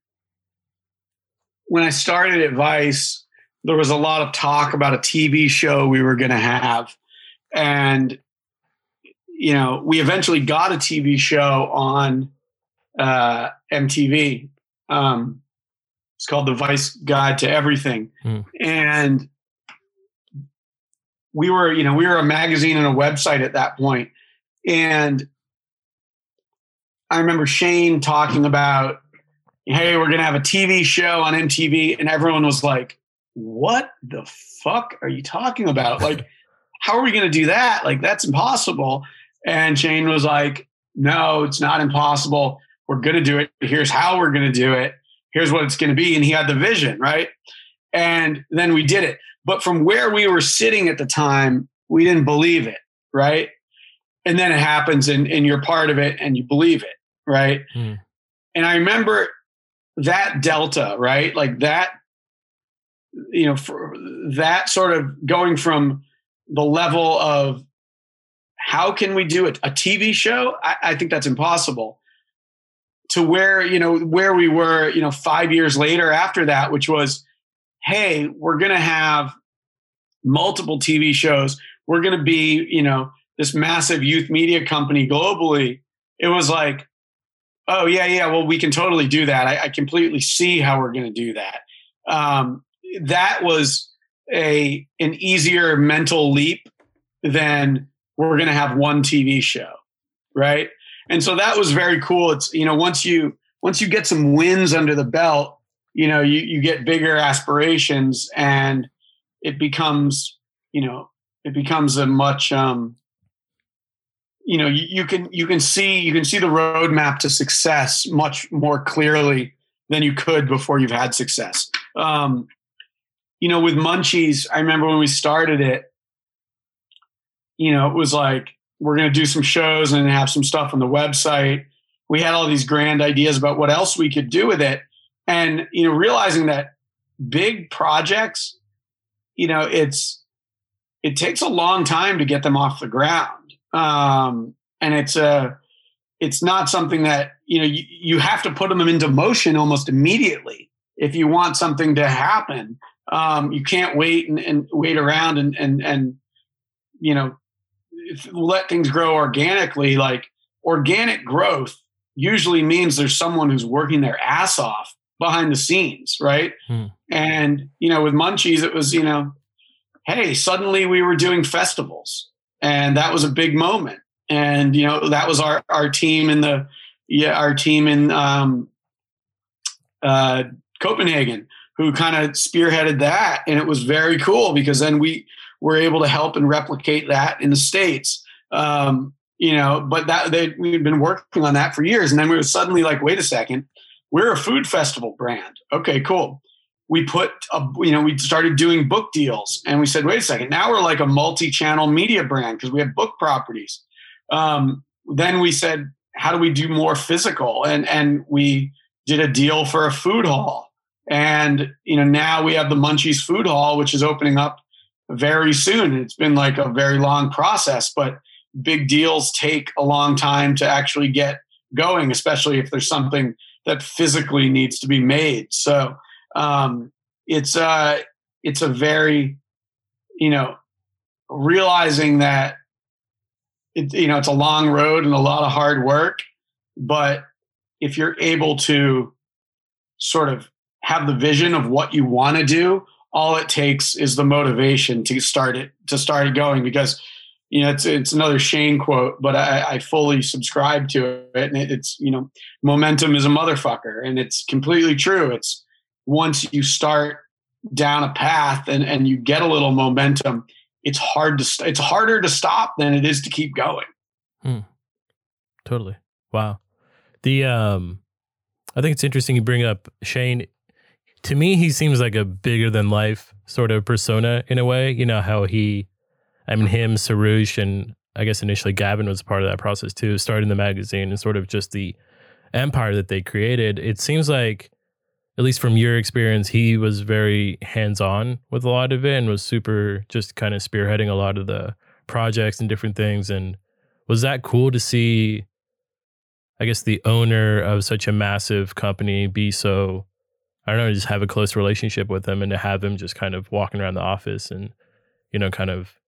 when I started at Vice, there was a lot of talk about a TV show we were going to have. And, you know, we eventually got a TV show on uh, MTV. Um, it's called The Vice Guide to Everything. Hmm. And we were, you know, we were a magazine and a website at that point. And I remember Shane talking about, hey, we're going to have a TV show on MTV. And everyone was like, what the fuck are you talking about? Like, how are we going to do that? Like, that's impossible. And Shane was like, no, it's not impossible. We're going to do it. Here's how we're going to do it. Here's what it's going to be. And he had the vision, right? And then we did it. But from where we were sitting at the time, we didn't believe it, right? And then it happens and, and you're part of it and you believe it, right? Hmm. And I remember that delta, right? Like that, you know, for that sort of going from the level of how can we do it, a TV show? I, I think that's impossible. To where, you know, where we were, you know, five years later after that, which was, hey, we're going to have multiple TV shows. We're going to be, you know, this massive youth media company globally. It was like, oh yeah, yeah. Well, we can totally do that. I, I completely see how we're going to do that. Um, that was a an easier mental leap than we're going to have one TV show, right? And so that was very cool. It's you know once you once you get some wins under the belt, you know you you get bigger aspirations and it becomes you know it becomes a much um you know you, you can you can see you can see the roadmap to success much more clearly than you could before you've had success um you know with munchies i remember when we started it you know it was like we're going to do some shows and have some stuff on the website. We had all these grand ideas about what else we could do with it. And you know realizing that big projects you know it's it takes a long time to get them off the ground. Um, and it's a it's not something that you know you, you have to put them into motion almost immediately if you want something to happen um, you can't wait and, and wait around and and and you know let things grow organically. Like organic growth usually means there's someone who's working their ass off behind the scenes right? Hmm. and you know with munchies it was you know hey suddenly we were doing festivals and that was a big moment. And you know that was our our team in the yeah our team in um uh copenhagen who kind of spearheaded that and it was very cool because then we were able to help and replicate that in the states. Um you know but that they we'd been working on that for years and then we were suddenly like wait a second we're a food festival brand. Okay cool. We put a, you know we started doing book deals and we said wait a second now we're like a multi-channel media brand because we have book properties. Um, then we said how do we do more physical? And and we did a deal for a food hall and you know now we have the munchies food hall which is opening up very soon. It's been like a very long process but big deals take a long time to actually get going especially if there's something that physically needs to be made. So um, it's uh it's a very you know realizing that it, you know it's a long road and a lot of hard work but if you're able to sort of have the vision of what you want to do all it takes is the motivation to start it to start it going because you know it's it's another Shane quote but I, I fully subscribe to it and it, it's you know momentum is a motherfucker and it's completely true it's once you start down a path and and you get a little momentum it's hard to st- it's harder to stop than it is to keep going Totally. Wow. The um I think it's interesting you bring up Shane. To me, he seems like a bigger than life sort of persona in a way. You know how he I mean him, Suroosh, and I guess initially Gavin was part of that process too, starting the magazine and sort of just the empire that they created. It seems like at least from your experience, he was very hands on with a lot of it and was super just kind of spearheading a lot of the projects and different things. And was that cool to see? I guess the owner of such a massive company be so, I don't know, just have a close relationship with him and to have him just kind of walking around the office and, you know, kind of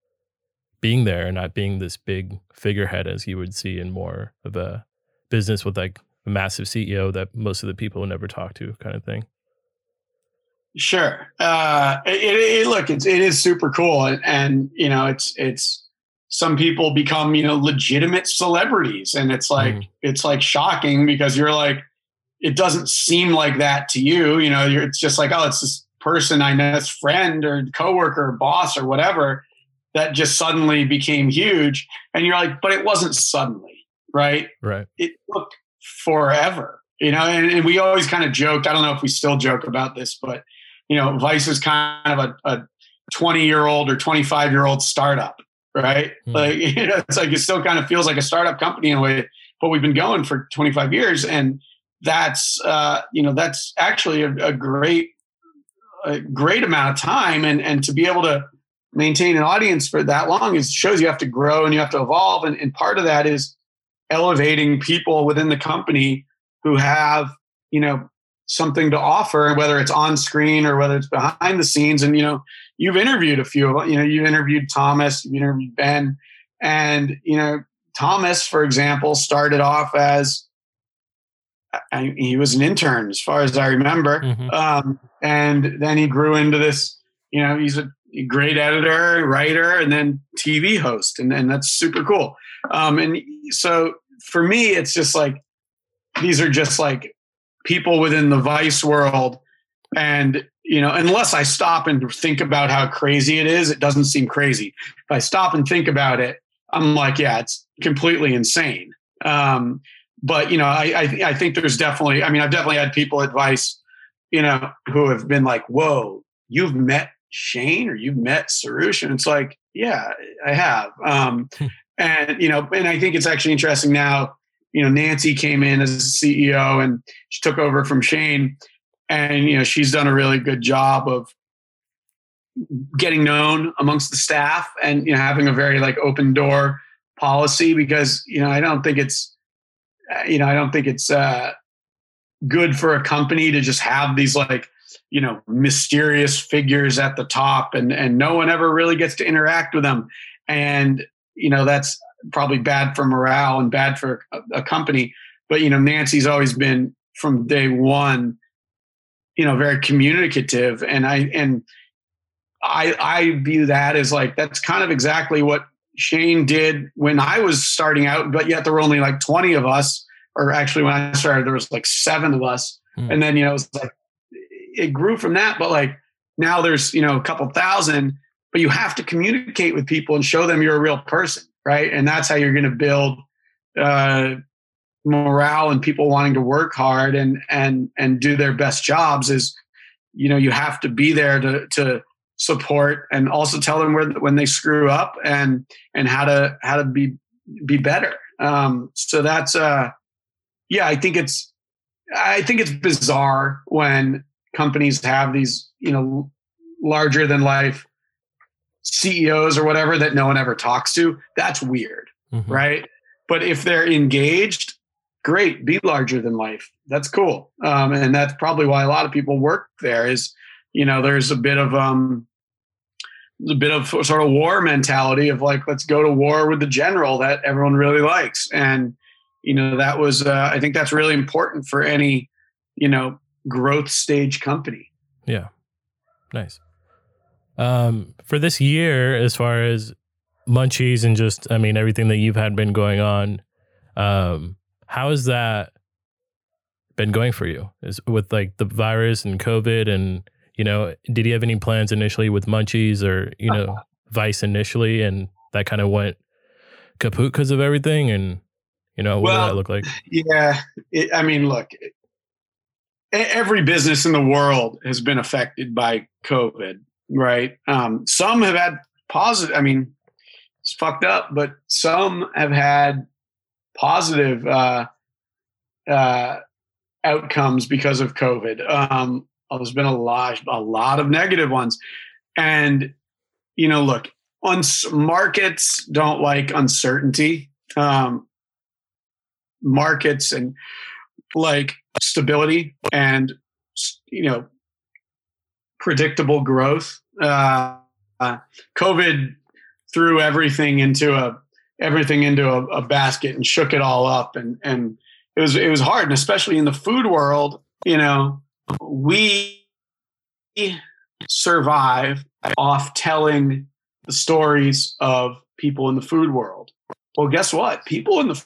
being there and not being this big figurehead as you would see in more of a business with like a massive CEO that most of the people will never talk to, kind of thing. Sure. Uh, it, it, look, it's it is super cool, and, and you know, it's it's some people become you know legitimate celebrities, and it's like mm. it's like shocking because you're like, it doesn't seem like that to you. You know, it's just like, oh, it's this person I know, this friend or coworker or boss or whatever that just suddenly became huge, and you're like, but it wasn't suddenly, right? Right. It took forever. You know, and, and we always kind of joked. I don't know if we still joke about this, but you know, Vice is kind of a, a 20 year old or 25 year old startup, right? Mm. Like, you know, it's like it still kind of feels like a startup company in a way, but we've been going for 25 years. And that's, uh, you know, that's actually a, a great, a great amount of time. And, and to be able to maintain an audience for that long is shows you have to grow and you have to evolve. And, and part of that is elevating people within the company who have, you know, something to offer, whether it's on screen or whether it's behind the scenes. And, you know, you've interviewed a few. You know, you interviewed Thomas, you interviewed Ben. And, you know, Thomas, for example, started off as I, he was an intern, as far as I remember. Mm-hmm. Um, and then he grew into this, you know, he's a great editor, writer, and then TV host. And, and that's super cool. Um, and so for me, it's just like, these are just like people within the vice world and you know unless i stop and think about how crazy it is it doesn't seem crazy if i stop and think about it i'm like yeah it's completely insane um, but you know I, I, I think there's definitely i mean i've definitely had people at Vice you know who have been like whoa you've met shane or you've met Suroosh and it's like yeah i have um, hmm. and you know and i think it's actually interesting now you know, Nancy came in as CEO and she took over from Shane. And, you know, she's done a really good job of getting known amongst the staff and, you know, having a very like open door policy because, you know, I don't think it's, you know, I don't think it's uh, good for a company to just have these like, you know, mysterious figures at the top and, and no one ever really gets to interact with them. And, you know, that's, probably bad for morale and bad for a, a company. But you know, Nancy's always been from day one, you know, very communicative, and I and I I view that as like that's kind of exactly what Shane did when I was starting out. But yet there were only like twenty of us, or actually when I started there was like seven of us, mm. and then you know it was like it grew from that. But like now there's you know a couple thousand, but you have to communicate with people and show them you're a real person right? And that's how you're going to build uh, morale and people wanting to work hard and and and do their best jobs. Is you know you have to be there to to support and also tell them where when they screw up and and how to how to be be better. Um, so that's uh, yeah, I think it's I think it's bizarre when companies have these you know larger than life CEOs or whatever that no one ever talks to, that's weird, mm-hmm. right? But if they're engaged, great, be larger than life. That's cool, um, and that's probably why a lot of people work there. Is you know, there's a bit of um, a bit of sort of war mentality of like, let's go to war with the general that everyone really likes, and you know, that was uh, I think that's really important for any you know growth stage company. Yeah, nice. Um, for this year, as far as munchies and just, I mean, everything that you've had been going on, um, how has that been going for you? Is with like the virus and COVID, and you know, did you have any plans initially with munchies or you know, Vice initially, and that kind of went kaput because of everything, and you know, what well, did that look like? Yeah, it, I mean, look, every business in the world has been affected by COVID right? Um, some have had positive. I mean, it's fucked up, but some have had positive uh, uh, outcomes because of COVID. Um, there's been a lot, a lot of negative ones, and you know, look, uns- markets don't like uncertainty. Um, markets and like stability and you know predictable growth. Uh, uh, COVID threw everything into a everything into a, a, basket and shook it all up, and and it was it was hard, and especially in the food world, you know, we survive off telling the stories of people in the food world. Well, guess what? People in the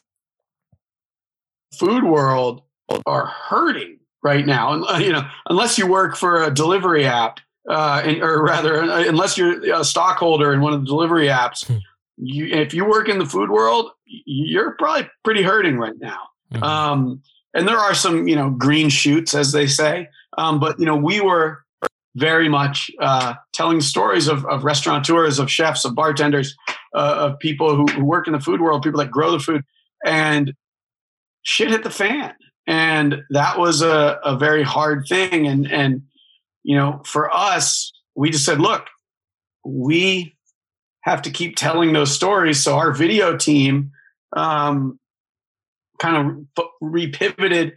food world are hurting right now. And uh, you know, unless you work for a delivery app, uh, and, or rather, uh, unless you're a stockholder in one of the delivery apps, hmm. you, if you work in the food world, you're probably pretty hurting right now. Mm-hmm. Um, and there are some, you know, green shoots, as they say. Um, but you know, we were very much uh, telling stories of, of restaurateurs, of chefs, of bartenders, uh, of people who, who, work in the food world, people that grow the food, and shit hit the fan, and that was a, a very hard thing. And and you know, for us, we just said, look, we have to keep telling those stories. So our video team um, kind of repivoted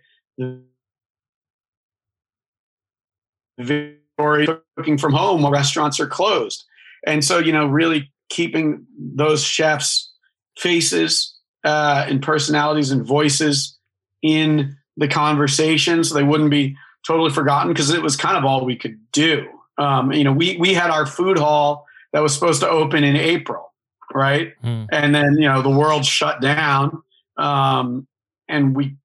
cooking from home while restaurants are closed. And so, you know, really keeping those chefs' faces uh, and personalities and voices in the conversation so they wouldn't be totally forgotten because it was kind of all we could do. Um, you know, we we had our food hall that was supposed to open in April, right? Mm. And then you know the world shut down, um, and we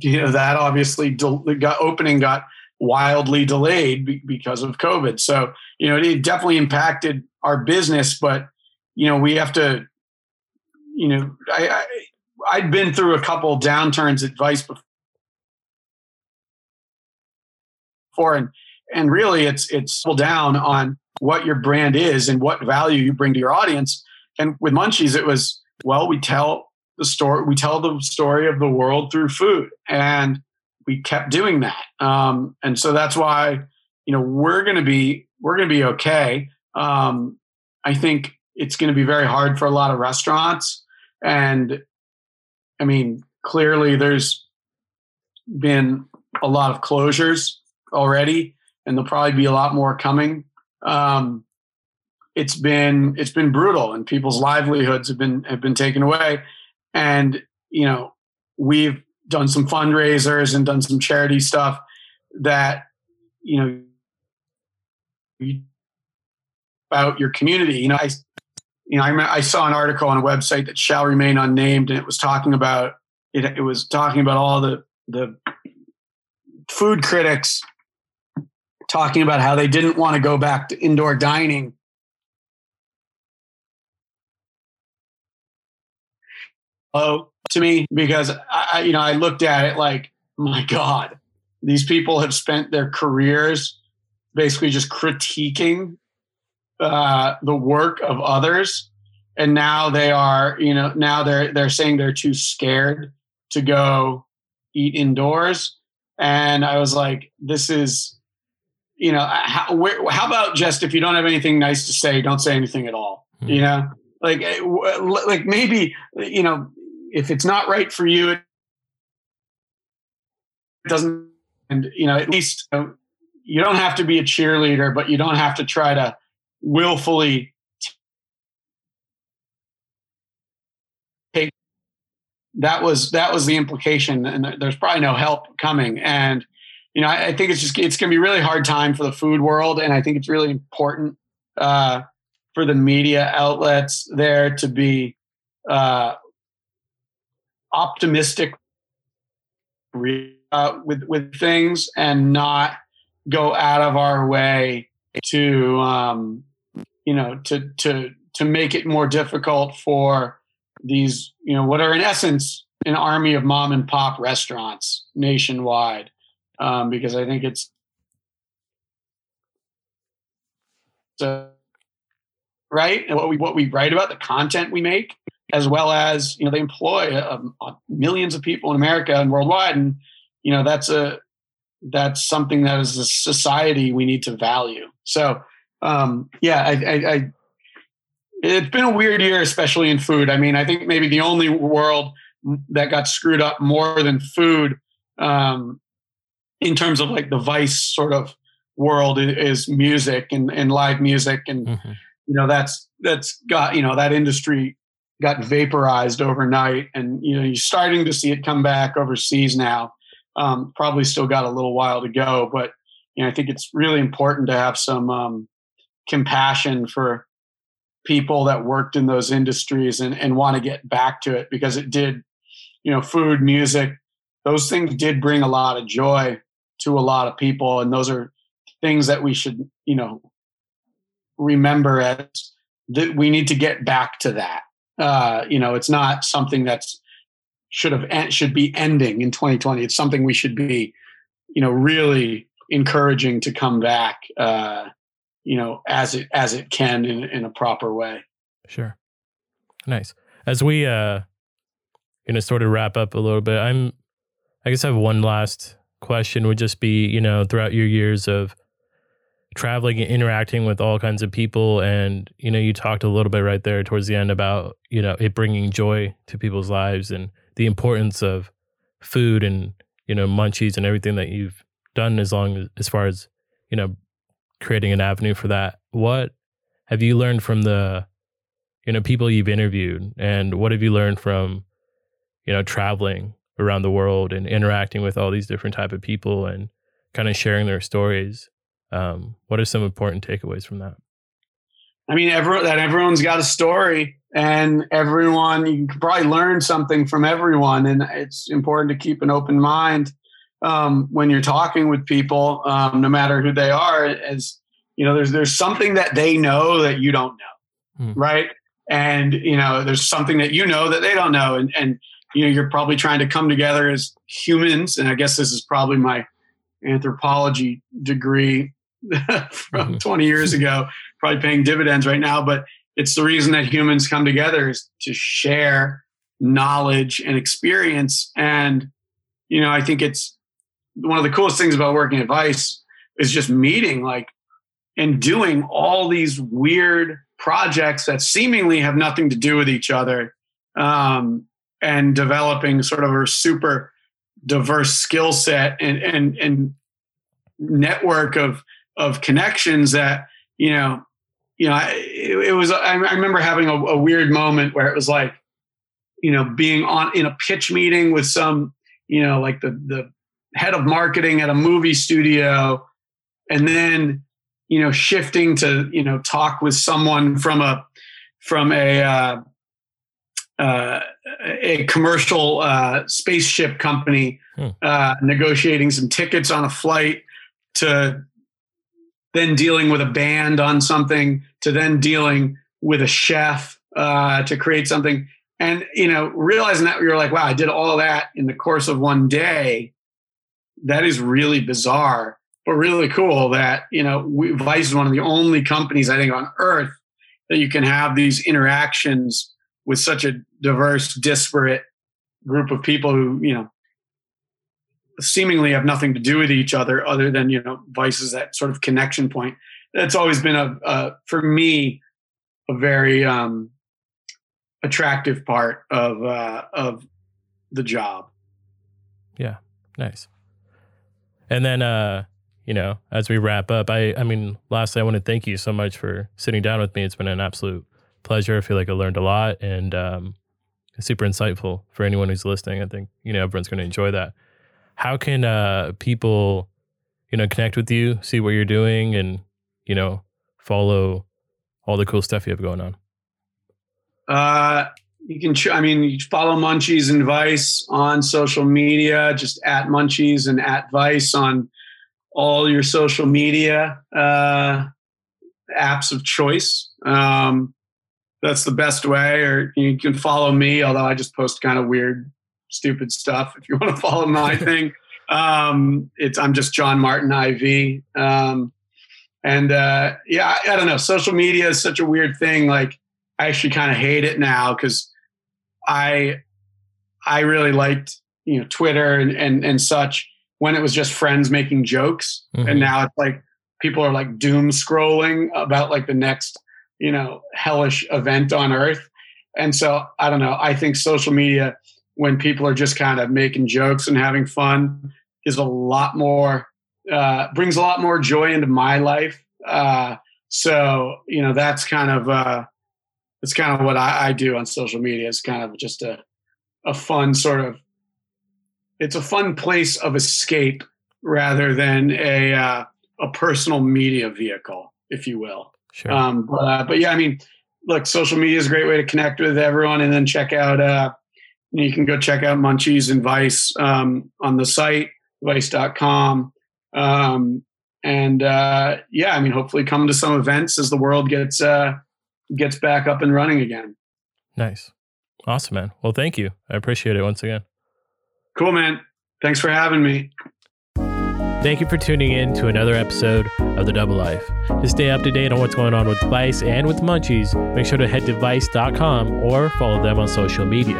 you know that obviously got opening got wildly delayed be- because of COVID. So, you know, it definitely impacted our business, but, you know, we have to, you know, I, I I'd been through a couple downturns at Vice before, and and really, it's it's down on what your brand is and what value you bring to your audience. And with Munchies, it was well, we tell the story, we tell the story of the world through food, and we kept doing that. Um, and so that's why, you know, we're going to be, we're going to be okay. Um, I think it's going to be very hard for a lot of restaurants. And I mean, clearly there's been a lot of closures already, and there'll probably be a lot more coming. Um, it's been it's been brutal, and people's livelihoods have been have been taken away. And you know, we've done some fundraisers and done some charity stuff that you know about your community. You know, I you know I, I saw an article on a website that shall remain unnamed, and it was talking about it. It was talking about all the the food critics talking about how they didn't want to go back to indoor dining oh to me because I, you know, I looked at it like, my God, these people have spent their careers basically just critiquing uh, the work of others, and now they are, you know, now they're they're saying they're too scared to go eat indoors, and I was like, this is. You know, how, where, how about just if you don't have anything nice to say, don't say anything at all. Mm-hmm. You know, like eh, like maybe you know if it's not right for you, it doesn't. And you know, at least you, know, you don't have to be a cheerleader, but you don't have to try to willfully take. That was that was the implication, and there's probably no help coming. And you know, I, I think it's just it's going to be really hard time for the food world, and I think it's really important uh, for the media outlets there to be uh, optimistic uh, with with things and not go out of our way to um, you know to to to make it more difficult for these you know what are in essence an army of mom and pop restaurants nationwide. Um, because I think it's uh, right? And what we what we write about the content we make as well as you know they employ uh, uh, millions of people in America and worldwide, and you know that's a that's something that as a society we need to value. So um, yeah, I, I, I it's been a weird year, especially in food. I mean, I think maybe the only world that got screwed up more than food um, in terms of like the vice sort of world is music and, and live music and mm-hmm. you know that's that's got you know that industry got vaporized overnight and you know you're starting to see it come back overseas now um, probably still got a little while to go but you know i think it's really important to have some um, compassion for people that worked in those industries and, and want to get back to it because it did you know food music those things did bring a lot of joy to a lot of people and those are things that we should, you know, remember as that we need to get back to that. Uh, you know, it's not something that's should have should be ending in 2020. It's something we should be, you know, really encouraging to come back. Uh, you know, as it as it can in, in a proper way. Sure. Nice. As we uh, you know, sort of wrap up a little bit, I'm. I guess I have one last question. Would just be, you know, throughout your years of traveling and interacting with all kinds of people. And you know you talked a little bit right there towards the end about you know it bringing joy to people's lives and the importance of food and you know munchies and everything that you've done as long as, as far as you know creating an avenue for that. What have you learned from the you know people you've interviewed? And what have you learned from you know traveling around the world and interacting with all these different type of people and kind of sharing their stories um, what are some important takeaways from that? I mean, everyone that everyone's got a story, and everyone you can probably learn something from everyone, and it's important to keep an open mind um, when you're talking with people, um, no matter who they are. As you know, there's there's something that they know that you don't know, hmm. right? And you know, there's something that you know that they don't know, and and you know, you're probably trying to come together as humans. And I guess this is probably my anthropology degree from mm-hmm. 20 years ago, probably paying dividends right now. But it's the reason that humans come together is to share knowledge and experience. And, you know, I think it's one of the coolest things about working at Vice is just meeting like and doing all these weird projects that seemingly have nothing to do with each other um, and developing sort of a super diverse skill set and, and, and network of of connections that you know you know it, it was I, I, remember having a, a, weird moment where it was like you know being on in a pitch meeting with some you know like the the head of marketing at a movie studio and then you know shifting to you know talk with someone from a from a uh, uh, a commercial uh, spaceship company hmm. uh, negotiating some tickets on a flight to then dealing with a band on something to then dealing with a chef uh, to create something. And you know realizing that you're like wow i did all that in the course of one day. That is really bizarre but really cool that you know vice is one of the only companies i think on earth that you can have these interactions with such a diverse disparate group of people who you know seemingly have nothing to do with each other other than you know vices that sort of connection point. That's always been a, a for me a very um, attractive part of uh, of the job. Yeah. Nice. And then uh you know as we wrap up i i mean lastly i want to thank you so much for sitting down with me. It's been an absolute pleasure. I feel like i learned a lot and um super insightful for anyone who's listening. I think you know everyone's going to enjoy that how can uh, people, you know, connect with you, see what you're doing, and you know, follow all the cool stuff you have going on? Uh, you can. I mean, you follow Munchies and Vice on social media, just at Munchies and at Vice on all your social media uh, apps of choice. Um, that's the best way. Or you can follow me, although I just post kind of weird stupid stuff. If you want to follow my thing, um, it's I'm just John Martin IV. Um, and uh, yeah, I, I, don't know. Social media is such a weird thing. Like I actually kind of hate it now because I I really liked you know Twitter and and, and such when it was just friends making jokes, mm-hmm. and now it's like people are like doom scrolling about like the next you know hellish event on earth. And so I don't know. I think social media, when people are just kind of making jokes and having fun, is a lot more uh, brings a lot more joy into my life. Uh, so you know that's kind of uh, that's kind of what I, I do on social media. It's kind of just a a fun sort of it's a fun place of escape rather than a uh, a personal media vehicle, if you will. Sure. Um, but, uh, but yeah, I mean, look, social media is a great way to connect with everyone, and then check out. Uh, you can go check out Munchies and Vice um, on the site vice.com. Um, and uh, yeah, I mean, hopefully come to some events as the world gets uh, gets back up and running again. Nice, awesome, man. Well, thank you. I appreciate it once again. Cool, man. Thanks for having me. Thank you for tuning in to another episode of The Double Life. To stay up to date on what's going on with Vice and with Munchies, make sure to head to vice.com or follow them on social media.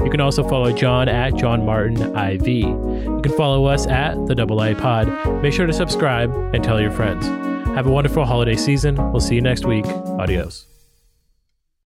You can also follow John at John Martin IV. You can follow us at The Double Life Pod. Make sure to subscribe and tell your friends. Have a wonderful holiday season. We'll see you next week. Adios.